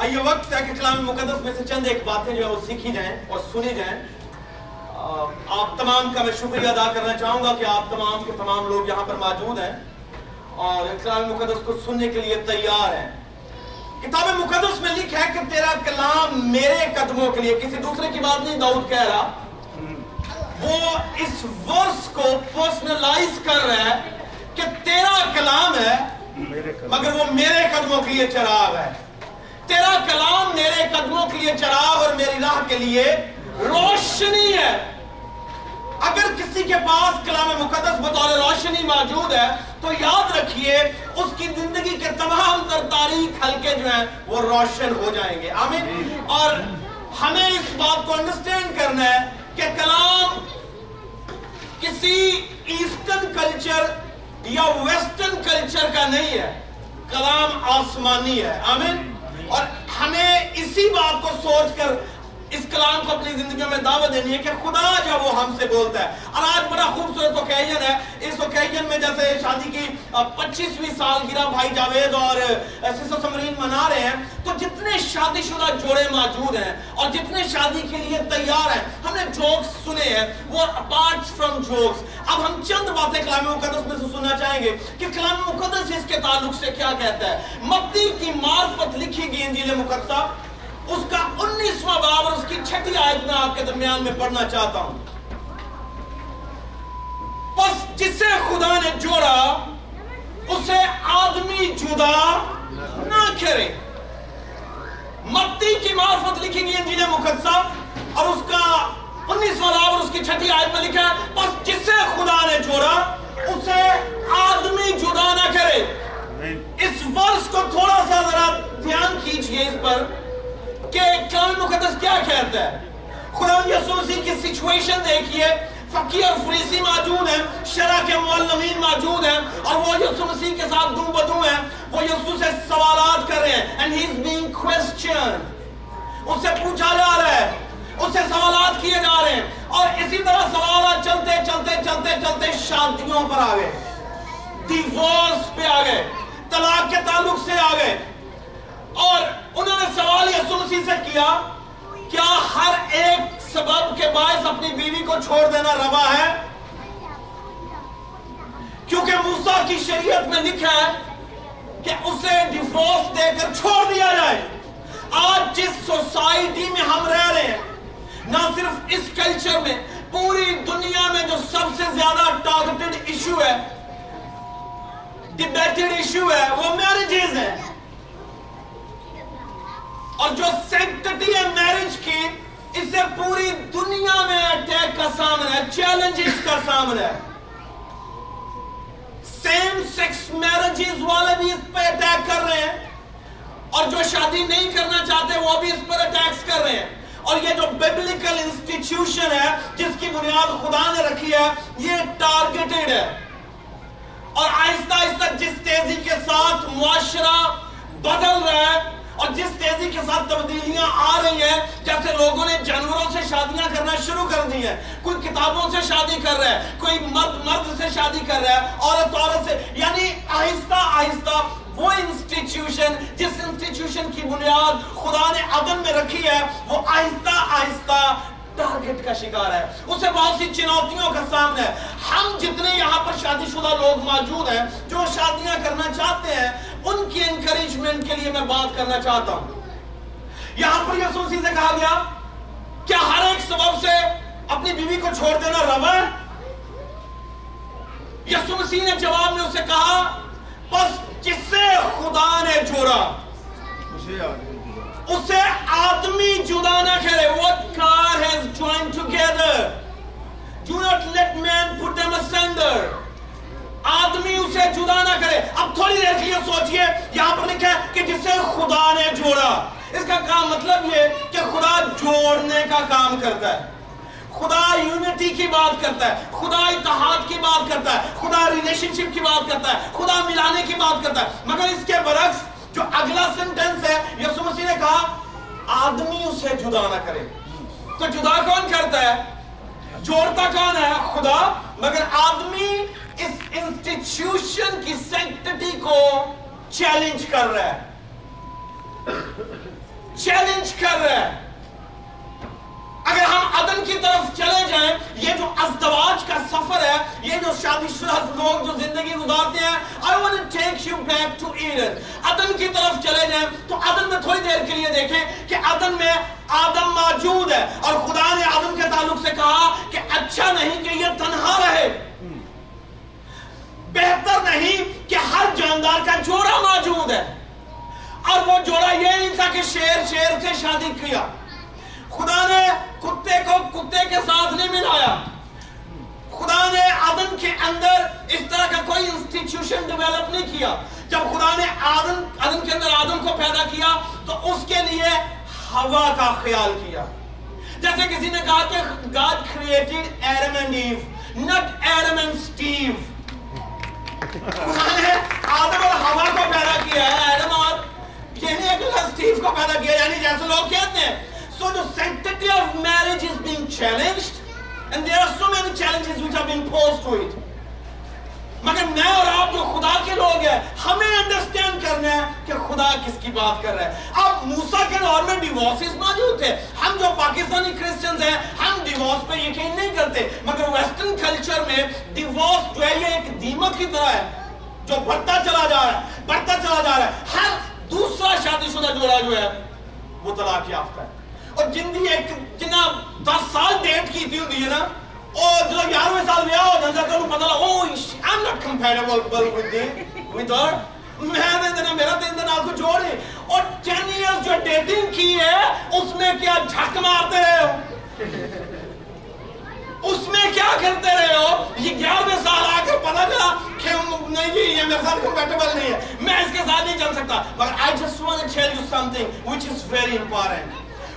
آئیے وقت ہے کہ کلام مقدس میں سے چند ایک باتیں جو ہے وہ سیکھی جائیں اور سنی جائیں۔ آپ تمام کا میں شکریہ ادا کرنا چاہوں گا کہ آپ تمام کے تمام لوگ یہاں پر موجود ہیں اور کلام مقدس کو سننے کے لیے تیار ہیں۔ کتاب مقدس میں لکھا ہے کہ تیرا کلام میرے قدموں کے لیے کسی دوسرے کی بات نہیں داؤد کہہ رہا۔ وہ اس ورس کو پرسنلائز کر رہا ہے کہ تیرا کلام ہے مگر وہ میرے قدموں کے لیے چراغ ہے۔ تیرا کلام میرے قدموں کے لیے چراغ اور میری راہ کے لیے روشنی ہے۔ اگر کسی کے پاس کلام مقدس بطور روشنی موجود ہے، تو یاد رکھیے، اس کی زندگی کے تمام تر تاریخ حلقے جو ہیں، وہ روشن ہو جائیں گے۔ آمین۔ اور ہمیں اس بات کو انڈرسٹینڈ کرنا ہے کہ کلام کسی ایسٹرن کلچر یا ویسٹرن کلچر کا نہیں ہے۔ کلام آسمانی ہے۔ آمین۔ اور ہمیں اسی بات کو سوچ کر اس کلام کو اپنی زندگیوں میں دعوت دینی ہے کہ خدا جو وہ ہم سے بولتا ہے۔ اور آج بڑا خوبصورت اوکیجن ہے۔ اس اوکیجن میں جیسے شادی کی پچیسویں سال گرا بھائی جاوید اور سسر سمرین منا رہے ہیں، تو جتنے شادی شدہ جوڑے موجود ہیں اور جتنے شادی کے لیے تیار ہیں، ہم نے جوکس سنے ہیں۔ وہ اپارٹ فرام جوکس اب ہم چند باتیں کلام مقدس میں سے سننا چاہیں گے کہ کلام مقدس اس کے تعلق سے کیا کہتا ہے۔ متی کی معرفت لکھی گئی انجیل مقدسہ اس کا انیسواں باب اور اس کی چھٹی آیت میں آپ کے درمیان میں پڑھنا چاہتا ہوں۔ پس جسے خدا نے جوڑا اسے آدمی جدا نہ کرے۔ متی کی معرفت لکھی گئی انجیل مقدسہ اور اس کا انیسواں باب اور اس کی چھٹی آیت میں لکھا ہے پس جسے خدا نے جوڑا اسے آدمی جدا نہ کرے۔ اس ورس کو تھوڑا سا ذرا دھیان کیجیے اس پر۔ کلام کیا کہتا ہے؟ خدا یسوع مسیح کی سچویشن دیکھیے، فقیر فریسی موجود ہیں، شرع کے معلمین موجود ہیں، اور وہ یسوع مسیح کے ساتھ دو بدو ہیں، وہ یسوع سے سوالات کر رہے ہیں، and he is being questioned. اس سے پوچھا جا رہا ہے اس سے سوالات کیے جا رہے ہیں، اور اسی طرح سوالات چلتے چلتے چلتے چلتے شادیوں پر آ گئے۔ ڈیورس پہ آ گئے، طلاق کے تعلق سے آ گئے، اور انہوں نے سوال یسوع مسیح سے کیا سبب کے باعث اپنی بیوی کو چھوڑ دینا روا ہے۔ کیونکہ موسیٰ کی شریعت میں لکھا ہے کہ اسے ڈیفورس دے کر چھوڑ دیا جائے۔ آج جس سوسائٹی میں ہم رہ رہے ہیں، نہ صرف اس کلچر میں، پوری دنیا میں جو سب سے زیادہ ٹارگٹڈ ایشو ہے ڈیبیٹڈ ایشو ہے، وہ میرجز ہیں۔ اور جو سینکٹی ہے میرج کی اسے پوری دنیا میں اٹیک کا سامنا ہے چیلنجز کا سامنا ہے. سیم سیکس میرجز والے بھی اس پہ اٹیک کر رہے ہیں. اور جو شادی نہیں کرنا چاہتے وہ بھی اس پر اٹیکس کر رہے ہیں. اور یہ جو بیبلیکل انسٹیٹیوشن ہے، جس کی بنیاد خدا نے رکھی ہے، یہ ٹارگیٹڈ ہے. اور آہستہ آہستہ جس تیزی کے ساتھ معاشرہ بدل رہا ہے اور جس تیزی کے ساتھ تبدیلیاں آ رہی ہیں، جیسے لوگوں نے جانوروں سے شادیاں کرنا شروع کر دی ہیں، کوئی کتابوں سے شادی کر رہا ہے، کوئی مرد مرد سے شادی کر رہا ہے، عورت عورت سے یعنی آہستہ آہستہ وہ انسٹیٹیوشن جس انسٹیٹیوشن کی بنیاد خدا نے عدم میں رکھی ہے، وہ آہستہ آہستہ ٹارگٹ کا شکار ہے۔ اسے بہت سی چنوتیوں کا سامنا ہے۔ ہم جتنے یہاں پر شادی شدہ لوگ موجود ہیں، جو شادیاں کرنا چاہتے ہیں ان کی انکریجمنٹ کے لیے میں بات کرنا چاہتا ہوں۔ یہاں پر یسوع مسیح سے کہا گیا کیا ہر ایک سبب سے اپنی بیوی کو چھوڑ دینا روا ہے؟ یسوع مسیح نے جواب میں اسے کہا، بس جسے خدا نے جوڑا، اسے آدمی جدا نہ کرے۔ What God has joined together do not let man put them asunder. آدمی اسے جدا نہ کرے۔ اب تھوڑی دیر کے لیے سوچئے، یہاں پر لکھا ہے کہ جسے خدا نے جوڑا۔ اس کا کام مطلب یہ کہ خدا جوڑنے کا کام کرتا ہے۔ خدا یونٹی کی بات کرتا ہے، خدا اتحاد کی بات کرتا ہے، خدا ریلیشن شپ کی بات کرتا ہے، خدا ملانے کی بات کرتا ہے۔ مگر اس کے برعکس جو اگلا سنٹنس ہے، یسوع مسیح نے کہا، آدمی اسے جدا نہ کرے۔ تو جدا کون کرتا ہے؟ جوڑتا کون ہے؟ خدا۔ مگر آدمی اس انسٹیٹیوشن کی سینکٹی کو چیلنج کر رہا ہے۔ چینج کر رہا ہے۔ اگر ہم عدن کی طرف چلے جائیں، یہ جو ازدواج کا سفر ہے، یہ جو شادی شدہ لوگ جو زندگی گزارتے ہیں، I want to take you back to Eden عدن کی طرف چلے جائیں، تو عدن میں تھوڑی دیر کے لیے دیکھیں کہ عدن میں آدم موجود ہے۔ اور خدا نے آدم کے تعلق سے کہا کہ اچھا نہیں کہ یہ تنہا رہے۔ بہتر نہیں کہ ہر جاندار کا جوڑا موجود ہے۔ اور وہ جوڑا یہ نہیں تھا کہ شیر شیر سے شادی کیا۔ خدا نے کتے کو کتے کے ساتھ نہیں ملایا۔ خدا نے آدم کے اندر اس طرح کا کوئی انسٹیٹیوشن ڈیولپ نہیں کیا۔ جب خدا نے آدم آدم کے اندر آدم کو پیدا کیا تو اس کے لیے ہوا کا خیال کیا۔ جیسے کسی نے کہا کہ God created Adam and Eve not Adam and Steve خدا نے آدم اور ہوا کو پیدا کیا ہے ایڈم اور یہ نہیں ہے کہ سٹیو کو پیدا کیا یعنی جیسے لوگ کہتے ہیں، So the sanctity of marriage is being challenged and there are so many challenges which have been posed to it. مگر میں اور آپ جو خدا کے لوگ ہیں، ہمیں انڈرسٹینڈ کرنا ہے کہ خدا کس کی بات کر رہا ہے اب موسیٰ کے دور میں ڈیوارسز موجود تھے ہم جو پاکستانی کرسچنز ہیں، ہم ڈیوارس پہ یقین نہیں کرتے، مگر ویسٹرن کلچر میں ڈیوارس جو ہے، یہ دیمک کی طرح ہے، جو بڑھتا چلا جا رہا ہے، بڑھتا چلا جا رہا ہے۔ ہر دوسرا شادی شدہ جوڑا جو ہے، وہ طلاق یافتہ ہے۔ اور جن دی ایک جنہ دس سال ڈیٹ کی تھی، ہوتی ہے نا اور جو یارویں سال بیاہ ہو جانتا کہ پتہ لگا oh I'm not compatible with the with her میں دے دینا میرا دے دینا آپ کو جوڑ ہے اور ٹین ایئرز جو ڈیٹنگ کی ہے، اس میں کیا جھک مارتے رہے ہو اس میں کیا کرتے رہے ہو؟ یہ گیارہویں سال آ کر پتا چلا کہ نہیں جی یہ میرے ساتھ کمپیٹیبل نہیں ہے۔ میں اس کے ساتھ نہیں چل سکتا۔ مگر I just want to tell you something which is very important.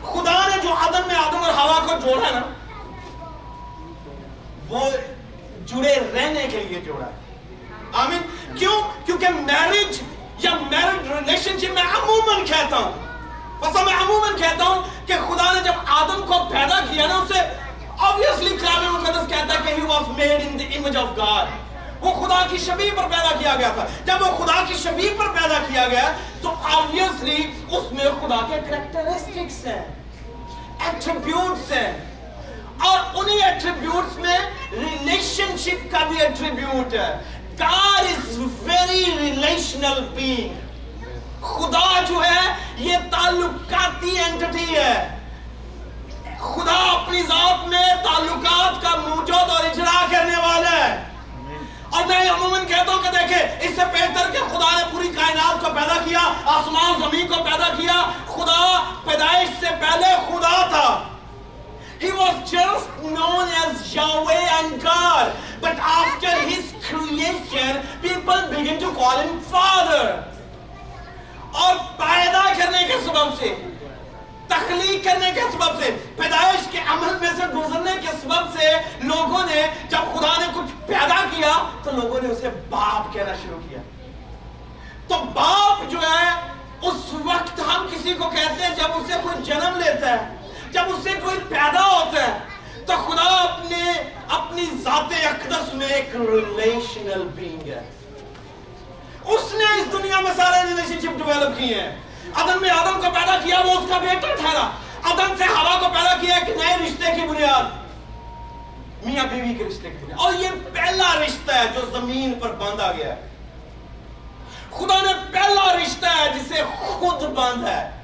خدا نے جو آدم میں آدم اور ہوا کو جوڑا نا، وہ جڑے رہنے کے لیے جوڑا ہے۔ آمین؟ کیوں؟ کیونکہ میرج یا میرج ریلیشن شپ میں عموماً کہتا ہوں۔ بس میں عموماً کہتا ہوں کہ خدا نے جب آدم کو پیدا کیا نا، اسے obviously کلام مقدس کہتا ہے کہ he was made in the image of God. وہ خدا کی شبیہ پر پیدا کیا گیا تھا. جب وہ خدا کی شبیہ پر پیدا کیا گیا، تو obviously اس میں خدا کے کریکٹرسٹکس ہیں ایٹریبیوٹس ہیں. اور انہی ایٹریبیوٹس میں ریلیشن شپ کا بھی ایٹریبیوٹ ہے. God is very relational being. خدا جو ہے، یہ تعلقاتی انٹیٹی ہے۔ خدا اپنی ذات میں تعلقات کا موجود اور اجرا کرنے والا ہے اور میں عموماً کہتا ہوں کہ دیکھیں اس سے بہتر کہ خدا نے پوری کائنات کو پیدا کیا آسمان زمین کو پیدا کیا خدا پیدائش سے پہلے خدا تھا He was just known as Yahweh and God. But after his creation, people begin to call him Father. اور پیدا کرنے کے سبب سے تخلیق کرنے کے سبب سے، پیدائش کے عمل میں سے گزرنے کے سبب سے لوگوں نے جب خدا نے کچھ پیدا کیا، تو لوگوں نے اسے باپ کہنا شروع کیا۔ تو باپ جو ہے، اس وقت ہم کسی کو کہتے ہیں جب اسے کوئی جنم لیتا ہے، جب اسے کوئی پیدا ہوتا ہے، تو خدا اپنے، اپنی ذات اقدس میں ایک ریلیشنل بینگ ہے۔ اس نے اس دنیا میں سارے ریلیشن شپ ڈیولپ کیے ہیں۔ آدم میں آدم کو پیدا کیا، وہ اس کا بیٹا ٹھہرا آدم سے ہوا کو پیدا کیا ایک نئے رشتے کی بنیاد۔ میاں بیوی کے رشتے کی بنیاد۔ اور یہ پہلا رشتہ ہے جو زمین پر باندھا گیا ہے۔ خدا نے پہلا رشتہ ہے جسے خود باندھا ہے۔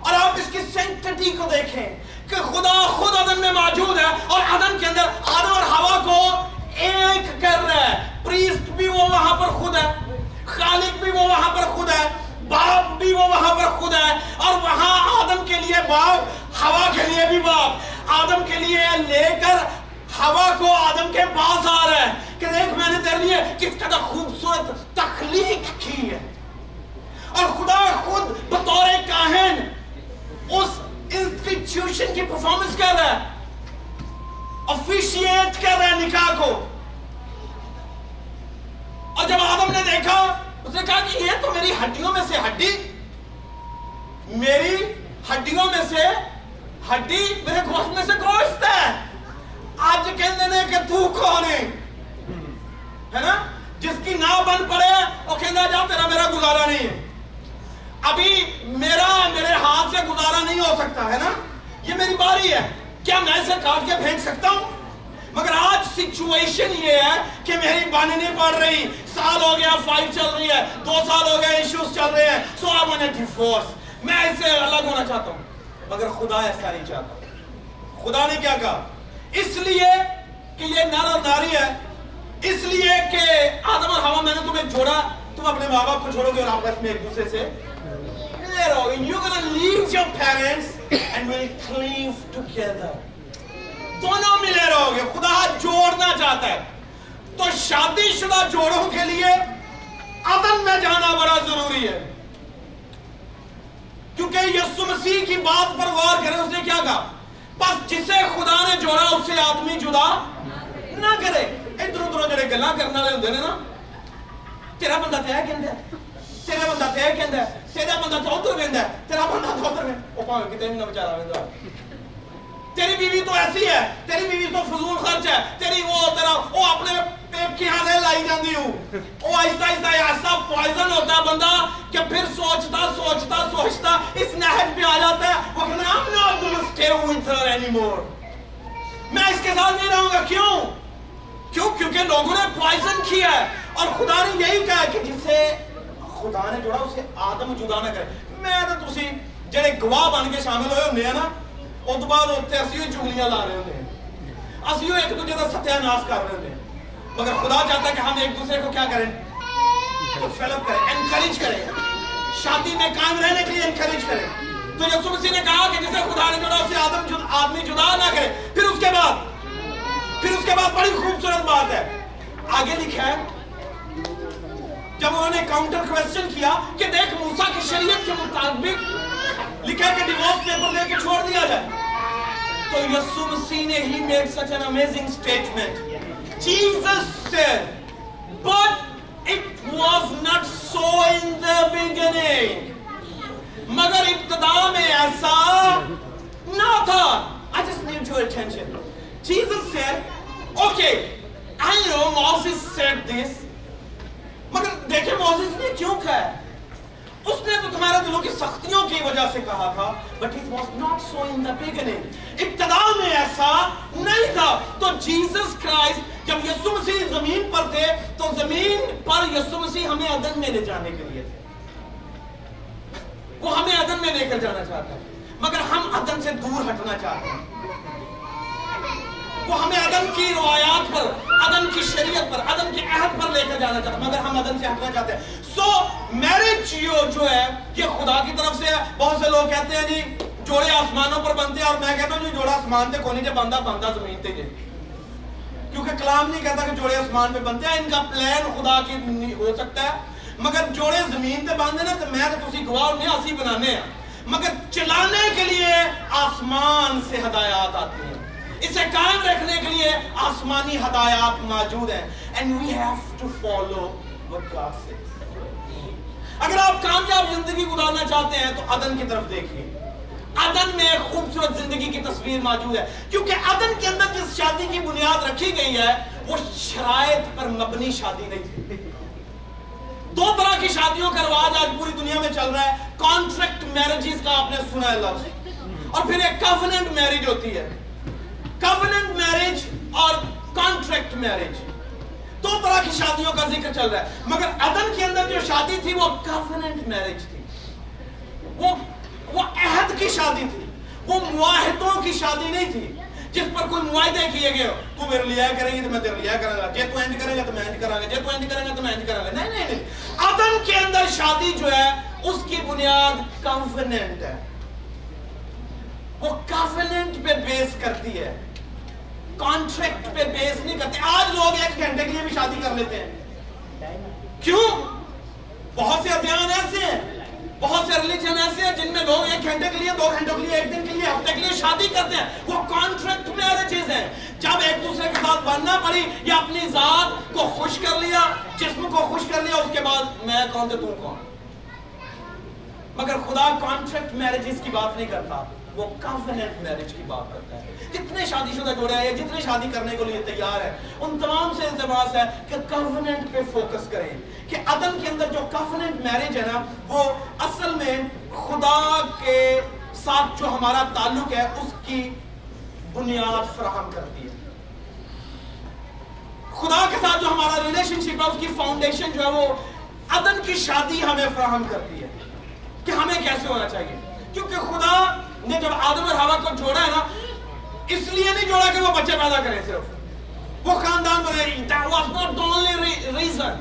اور آپ اس کی سینٹٹی کو دیکھیں کہ خدا خود آدم میں موجود ہے اور آدم کے اندر آدم اور ہوا کو ایک کر رہا ہے۔ پریسٹ بھی وہ وہاں پر خود ہے، خالق بھی وہ وہاں پر خود ہے۔ باپ بھی وہ وہاں پر خود ہے اور وہاں آدم کے لیے باپ ہوا کے لیے بھی باپ۔ آدم کے لیے لے کر ہوا کو آدم کے پاس آ رہا ہے کہ دیکھ میں نے تیرے لیے کس قدر خوبصورت تخلیق کی ہے۔ اور خدا خود بطور کاہن اس انسٹیٹیوشن کی پرفارمنس کر رہا ہے۔ افیشیٹ کر رہا ہے نکاح کو۔ اور جب آدم نے دیکھا اس نے کہا کہ یہ تو میری ہڈیوں میں سے ہڈی، میری ہڈیوں میں سے ہڈی میرے گوشت میں سے گوشت ہے۔ آج کہنے نے کہ تو کون ہے؟ ہے نا؟ جس کی نہ بن پڑے وہ کہنا جا تیرا میرا گزارا نہیں ہے۔ ابھی میرا میرے ہاتھ سے گزارا نہیں ہو سکتا، ہے نا؟ یہ میری باری ہے۔ کیا میں اسے کاٹ کے پھینک سکتا ہوں؟ مگر آج سچویشن یہ ہے کہ میری بانی نہیں پڑ رہی سال ہو گیا فائٹ چل رہی ہے، دو سال ہو گئے ایشوز چل رہے ہیں۔ سو آئی وانٹ ڈیفورس میں اسے الگ ہونا چاہتا ہوں، مگر خدا ایسا نہیں چاہتا۔ خدا نے کیا کہا؟ اس لیے کہ یہ نر اور ناری ہے، اس لیے کہ آدم اور ہوا میں نے تمہیں جوڑا، تم اپنے ماں باپ کو چھوڑو گے اور آپس میں ایک دوسرے سے۔ رہو گے you're gonna leave your parents and will cleave together دونوں ملے رہو گے۔ خدا جوڑنا چاہتا ہے۔ تو شادی شدہ جوڑوں کے لیے عدن میں جانا بڑا ضروری ہے۔ کیونکہ یسو مسیح کی بات پر غور کریں، اس نے کیا کہا؟ بس جسے خدا نے جوڑا، اس سے آدمی جدا نہ کرے۔ ادھر ادھر جڑے گلا کرنے والے ہوندے نے نا، تیرا بندہ تے کہندا ہے۔ تیرا بندہ تے کہندا ہے۔ تیرا بندہ تے ادھر کہندا ہے۔ تیرا بندہ تے ادھر کہندا او پاویں کتے نہ بیچارہ ویندا تیری بیوی تو ایسی ہے، تیری بیوی تو فضول خرچ ہے، تیری وہ تیرا وہ اپنے پیپ کی ہاں لائی جاندی ہوں۔ وہ آہستہ آہستہ ایسا پوائزن ہوتا ہے بندہ کہ پھر سوچتا سوچتا سوچتا اس نہج پہ آ جاتا ہے۔ وہ کہنا I'm not gonna stay with her anymore میں اس کے ساتھ نہیں رہوں گا، کیوں؟ کیوں؟ کیونکہ لوگوں نے پوائزن کیا ہے۔ اور خدا نے یہی کہا کہ جسے خدا نے جوڑا، اسے آدم جدا نہ کرے۔ میں تو تسی جڑے گواہ بن کے شامل ہوئے ہوندے ہیں نا اس بعد اتنے اسی ہوئی چگلیاں لا رہے ہوتے ہیں اسی ہوئی ایک دوسرے کا ستیہ ناس کر رہے ہوتے ہیں مگر خدا چاہتا ہے کہ ہم ایک دوسرے کو کیا کریں تو فیلپ کریں انکریج کریں شادی میں قائم رہنے کے لیے انکریج کریں تو یسو مسیح نے کہا کہ جسے خدا نے جڑا، اسے آدم جد آدمی جدا نہ کرے۔ پھر اس کے بعد، پھر اس کے بعد بڑی خوبصورت بات ہے۔ آگے لکھا ہے، جب انہوں نے کاؤنٹر کویسچن کیا کہ دیکھ موسیٰ کی شریعت کے مطابق لکھا کہ ڈیوورس پیپر لے کے چھوڑ دیا جائے۔ تو یسو مسیح نے ہی made such an amazing statement Jesus said but it was not so in the beginning. مگر ابتدا میں ایسا نہ تھا۔ I just need your attention. Jesus said okay I know Moses said this. مگر دیکھیں موسیس نے کیوں کہا ہے؟ اس نے تو تمہارے دلوں کی سختیوں کی وجہ سے کہا تھا but it was not so in the beginning. ابتدا میں ایسا نہیں تھا تو جیسس کرائسٹ جب یسو مسیح زمین پر تھے تو زمین پر یسو مسیح ہمیں عدن میں لے جانے کے لیے تھے وہ ہمیں عدن میں لے کر جانا چاہتا ہے مگر ہم عدن سے دور ہٹنا چاہتے ہیں وہ ہمیں عدن کی روایات پر عدن کی شریعت پر عدن کے عہد پر لے کر جانا چاہتا مگر ہم عدن سے ہٹنا چاہتے ہیں۔ سو میرج جو ہے یہ خدا کی طرف سے ہے۔ بہت سے لوگ کہتے ہیں جی جوڑے آسمانوں پر بنتے ہیں، اور میں کہتا ہوں جی جوڑا آسمان تے کونی جے بندہ بندہ زمین تے جے کیونکہ کلام نہیں کہتا کہ جوڑے آسمان پہ بنتے ہیں، ان کا پلان خدا کی ہو سکتا ہے۔ مگر جوڑے زمین تے باندھے نا، تو میں تو تسی گواہ نہیں اسی بنانے ہیں۔ مگر چلانے کے لیے آسمان سے ہدایات آتی ہیں۔ اسے قائم رکھنے کے لیے آسمانی ہدایات موجود ہیں۔ And we have to follow what God says. اگر آپ کامیاب زندگی گزارنا چاہتے ہیں تو عدن کی طرف دیکھیے۔ عدن میں ایک خوبصورت زندگی کی تصویر موجود ہے۔ کیونکہ عدن کے اندر جس شادی کی بنیاد رکھی گئی ہے، وہ شرائط پر مبنی شادی نہیں تھی۔ دو طرح کی شادیوں کا رواج آج پوری دنیا میں چل رہا ہے۔ کانٹریکٹ میرجز کا آپ نے سنا ہے لفظ۔ اور پھر ایک کوننٹ میرج ہوتی ہے۔ کوننٹ میرج اور کانٹریکٹ میرج دو طرح کی شادیوں کا ذکر چل رہا ہے۔ مگر عدن کے اندر جو شادی تھی وہ کوننٹ میرج تھی۔ وہ وہ عہد کی شادی تھی۔ وہ معاہدوں کی شادی نہیں تھی۔ جس پر کوئی معاہدے کیے گئے ہو۔ تو میرے لیا کریں گے تو میں تیرے لیا کروں گا۔ جے تو انج کرے گا تو میں انج کروں گا۔ جے تو انج کرے گا تو میں انج کروں گا۔ نہیں نہیں نہیں۔ عدن کے اندر شادی جو ہے، اس کی بنیاد کوننٹ ہے۔ وہ کوننٹ پہ بیس کرتی ہے۔ کانٹریکٹ پہ بیس نہیں کرتے۔ آج لوگ ایک گھنٹے کے لیے بھی شادی کر لیتے ہیں۔ کیوں؟ بہت سے ادھیان ایسے ہیں۔ بہت سے ریلیجن ایسے ہیں جن میں لوگ ایک گھنٹے کے لیے، دو گھنٹوں کے لیے، ایک دن کے لیے، ہفتے کے لیے شادی کرتے ہیں۔ وہ کانٹریکٹ میں میرجز ہیں جب ایک دوسرے کے ساتھ بننا پڑی یا اپنی ذات کو خوش کر لیا، جسم کو خوش کر لیا، اس کے بعد میں کون تھے؟ تم کون؟ مگر خدا کانٹریکٹ میرجز کی بات نہیں کرتا۔ وہ کافننٹ میرج کی بات کرتا ہے۔ جتنے شادی شدہ جوڑے ہیں جتنے شادی کرنے کو لیے تیار ہے ان تمام سے التماس ہے کہ کافننٹ پہ فوکس کریں۔ کہ عدن کے اندر جو کافننٹ میرج ہے نا، وہ اصل میں خدا کے ساتھ جو ہمارا تعلق ہے، اس کی بنیاد فراہم کرتی ہے۔ خدا کے ساتھ جو ہمارا ریلیشن شپ ہے، اس کی فاؤنڈیشن جو ہے وہ عدن کی شادی ہمیں فراہم کرتی ہے۔ کہ ہمیں کیسے ہونا چاہیے؟ کیونکہ خدا نے جب آدم اور ہوا کو جوڑا ہے نا، اس لیے نہیں جوڑا کہ وہ بچے پیدا کریں صرف۔ وہ خاندان بنے that was not the only reason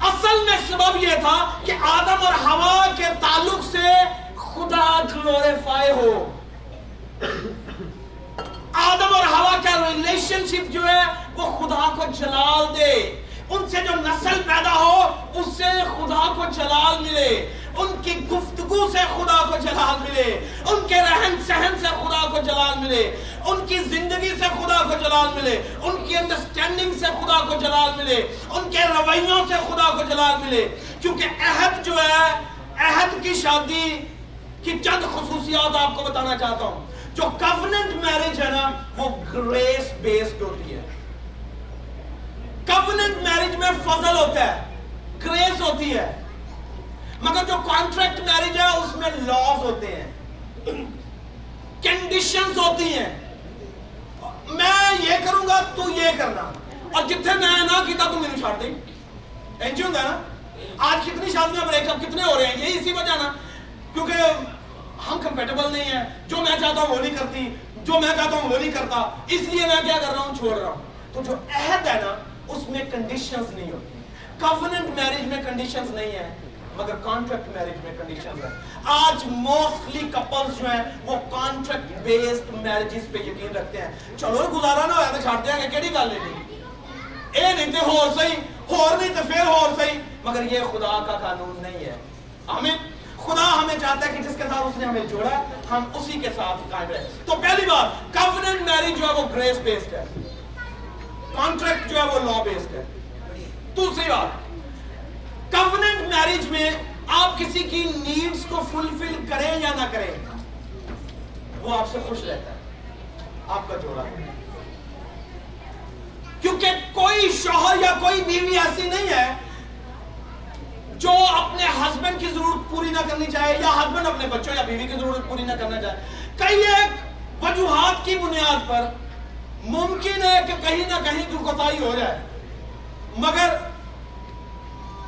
اصل میں سبب یہ تھا کہ آدم اور ہوا کے تعلق سے خدا گلوریفائی ہو۔ آدم اور ہوا کا ریلیشن شپ جو ہے، وہ خدا کو جلال دے۔ ان سے جو نسل پیدا ہو، اس سے خدا کو جلال ملے۔ ان کی گفتگو سے خدا کو جلال ملے، ان کے رہن سہن سے خدا کو جلال ملے، ان کی زندگی سے خدا کو جلال ملے، ان کی انڈرسٹینڈنگ سے خدا کو جلال ملے، ان کے رویوں سے خدا کو جلال ملے۔ کیونکہ عہد جو ہے، عہد کی شادی کی چند خصوصیات آپ کو بتانا چاہتا ہوں۔ جو کوننٹ میرج ہے نا، وہ گریس بیسڈ ہوتی ہے۔ کوننٹ میرج میں فضل ہوتا ہے گریس ہوتی ہے۔ مگر جو کانٹریکٹ میرج ہے، اس میں لاز ہوتے ہیں. کنڈیشنز ہوتی ہیں. میں یہ کروں گا، تو یہ کرنا. اور جتنے میں نہ کیتا تو میری چھاڑ دیں. انجی ہوں گا نا آج کتنی شادیاں بریک اپ کتنے ہو رہے ہیں؟ یہی اسی وجہ نا. کیونکہ ہم کمپیٹیبل نہیں ہیں. جو میں چاہتا ہوں، وہ نہیں کرتی. جو میں چاہتا ہوں، وہ نہیں کرتا. اس لیے میں کیا کر رہا ہوں؟ چھوڑ رہا ہوں. تو جو عہد ہے نا، اس میں کنڈیشنز نہیں ہوتی. کافننٹ میرج میں کنڈیشنز نہیں ہیں. مگر کانٹریکٹ میرج میں کنڈیشنز ہیں۔ آج موسٹلی کپلز جو ہیں، وہ کانٹریکٹ بیسڈ میرجز پہ یقین رکھتے ہیں۔ چلو گزارا نہ ہویا تو چھاڑ دیا کہ کیڑی گل نہیں؟ اے نہیں تے ہور صحیح، ہور نہیں تے پھر ہور صحیح۔ مگر یہ خدا کا قانون نہیں ہے۔ آمین۔ خدا ہمیں چاہتا ہے کہ جس کے ساتھ اس نے ہمیں جوڑا ہے ہم اسی کے ساتھ قائم رہے تو پہلی بات کافننٹ میرج جو ہے، وہ گریس بیسڈ ہے۔ کانٹریکٹ جو ہے، وہ لا بیسڈ ہے۔ دوسری بات کوننٹ میرج میں آپ کسی کی نیڈز کو فلفل کریں یا نہ کریں، وہ آپ سے خوش رہتا ہے، آپ کا جوڑا کیونکہ کوئی شوہر یا کوئی بیوی ایسی نہیں ہے جو اپنے ہسبینڈ کی ضرورت پوری نہ کرنی چاہے یا ہسبینڈ اپنے بچوں یا بیوی کی ضرورت پوری نہ کرنا چاہے۔ کئی ایک وجوہات کی بنیاد پر ممکن ہے کہ کہیں نہ کہیں کی کوتاہی ہو جائے، مگر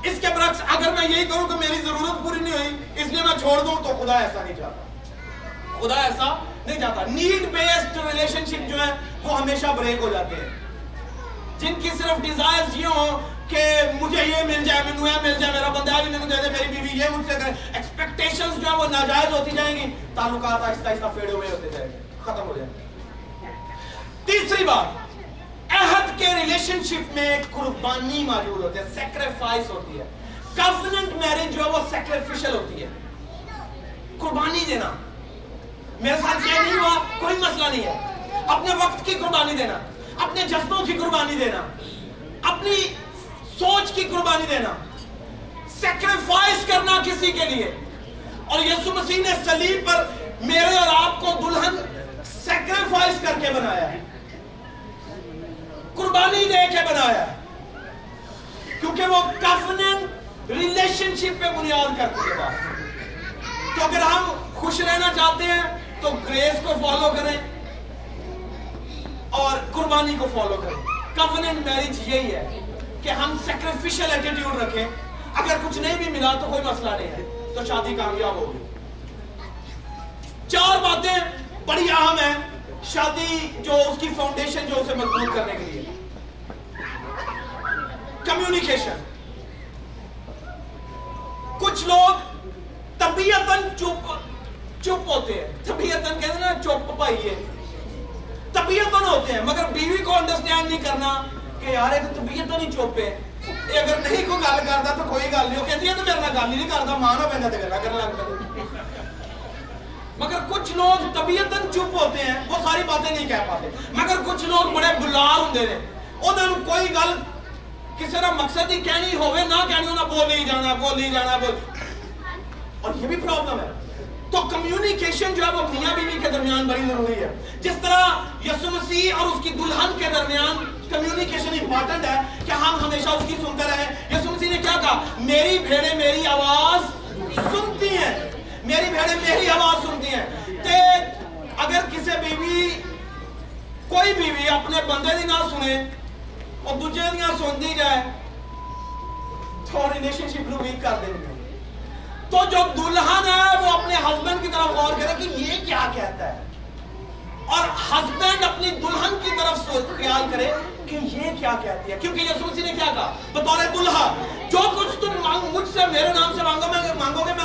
اس کے برعکس اگر میں یہی کروں کہ میری ضرورت پوری نہیں ہوئی۔ اس لیے میں چھوڑ دوں تو خدا ایسا نہیں چاہتا۔ خدا ایسا نہیں چاہتا۔ نیڈ بیسڈ ریلیشن شپ جو ہے وہ ہمیشہ بریک ہو جاتے ہیں۔ جن کی صرف ڈیزائرز یہ ہوں کہ مجھے یہ مل جائے میں یہ مل جائے، میرا بندہ بھی نہیں دے میری بیوی یہ مجھ سے کرے۔ ایکسپیکٹیشنز جو ہے وہ ناجائز ہوتی جائیں گی، تعلقات آہستہ آہستہ فیڈ ہوئے ہوتے جائیں گے، ختم ہو جائیں گے۔ تیسری بات کے ریلیشن شپ میں قربانی موجود ہوتی ہے سیکریفائس ہوتی ہے۔ کوننٹ میرج جو ہے وہ سیکریفیشل ہوتی ہے۔ قربانی دینا۔ میرے ساتھ یہ نہیں ہوا، کوئی مسئلہ نہیں ہے۔ اپنے وقت کی قربانی دینا، اپنے جذبوں کی قربانی دینا، اپنی سوچ کی قربانی دینا۔ سیکریفائس کرنا کسی کے لیے۔ اور یسو مسیح نے سلیب پر میرے اور آپ کو دلہن سیکریفائس کر کے بنایا ہے۔ قربانی دے کے بنایا ہے۔ کیونکہ وہ کفنن ریلیشن شپ پہ بنیاد کرتے ہیں۔ تو اگر ہم خوش رہنا چاہتے ہیں، تو گریس کو فالو کریں۔ اور قربانی کو فالو کریں۔ کفنن میریج یہی ہے کہ ہم سیکریفیشل ایٹیٹیوڈ رکھیں۔ اگر کچھ نہیں بھی ملا تو کوئی مسئلہ نہیں ہے۔ تو شادی کامیاب ہوگی۔ چار باتیں بڑی اہم ہیں۔ شادی جو اس کی فاؤنڈیشن جو اسے مضبوط کرنے کے لیے۔ کمیونیکیشن کچھ لوگ طبیعتاً چپ چپ ہوتے ہیں۔ طبیعتاً کہتے ہیں نا چپ پائیے طبیعتاً ہوتے ہیں، مگر بیوی کو انڈرسٹینڈ نہیں کرنا کہ یار ایک طبیعت تو نہیں چوپے اے اگر نہیں کوئی گل کرتا تو کوئی گل نہیں۔ وہ کہتی ہے تو میرے نال گل نہیں کرتا، ماں نہ پہنا تے گلا کرنے لگ پہ مگر کچھ لوگ طبیعت چپ ہوتے ہیں، وہ ساری باتیں نہیں کہہ پاتے۔ مگر کچھ لوگ بڑے بلال ہوندے نے، انہاں کوئی گل کسی کا مقصد ہی کہنی ہوئے نہ کہنی انہاں بول ہی جانا بول ہی جانا بول اور یہ بھی پرابلم ہے تو کمیونیکیشن جو ہے وہ میاں بیوی کے درمیان بڑی ضروری ہے جس طرح یسو مسیح اور اس کی دلہن کے درمیان کمیونیکیشن امپورٹنٹ ہے کہ ہم ہمیشہ اس کی سنتے رہیں یسو مسیح نے کیا کہا میری بھیڑے میری آواز سنتی ہیں میری بھیڑیں میری آواز سنتی ہیں تے اگر کسی بیوی کوئی بیوی اپنے بندے دی نہ سنے اور دوجے دیاں سنتی جائے تو ریلیشن شپ نو ویک کر دیں گے تو جو دلہن ہے وہ اپنے ہسبینڈ کی طرف غور کرے کہ یہ کیا کہتا ہے اور ہسبینڈ اپنی دلہن کی طرف خیال کرے کہ یہ کیا کہتی ہے کیونکہ یسوع مسیح نے کیا کہا بطور دلہا جو کچھ تم مانگ مجھ سے میرے نام سے مانگو میں مانگو گے میں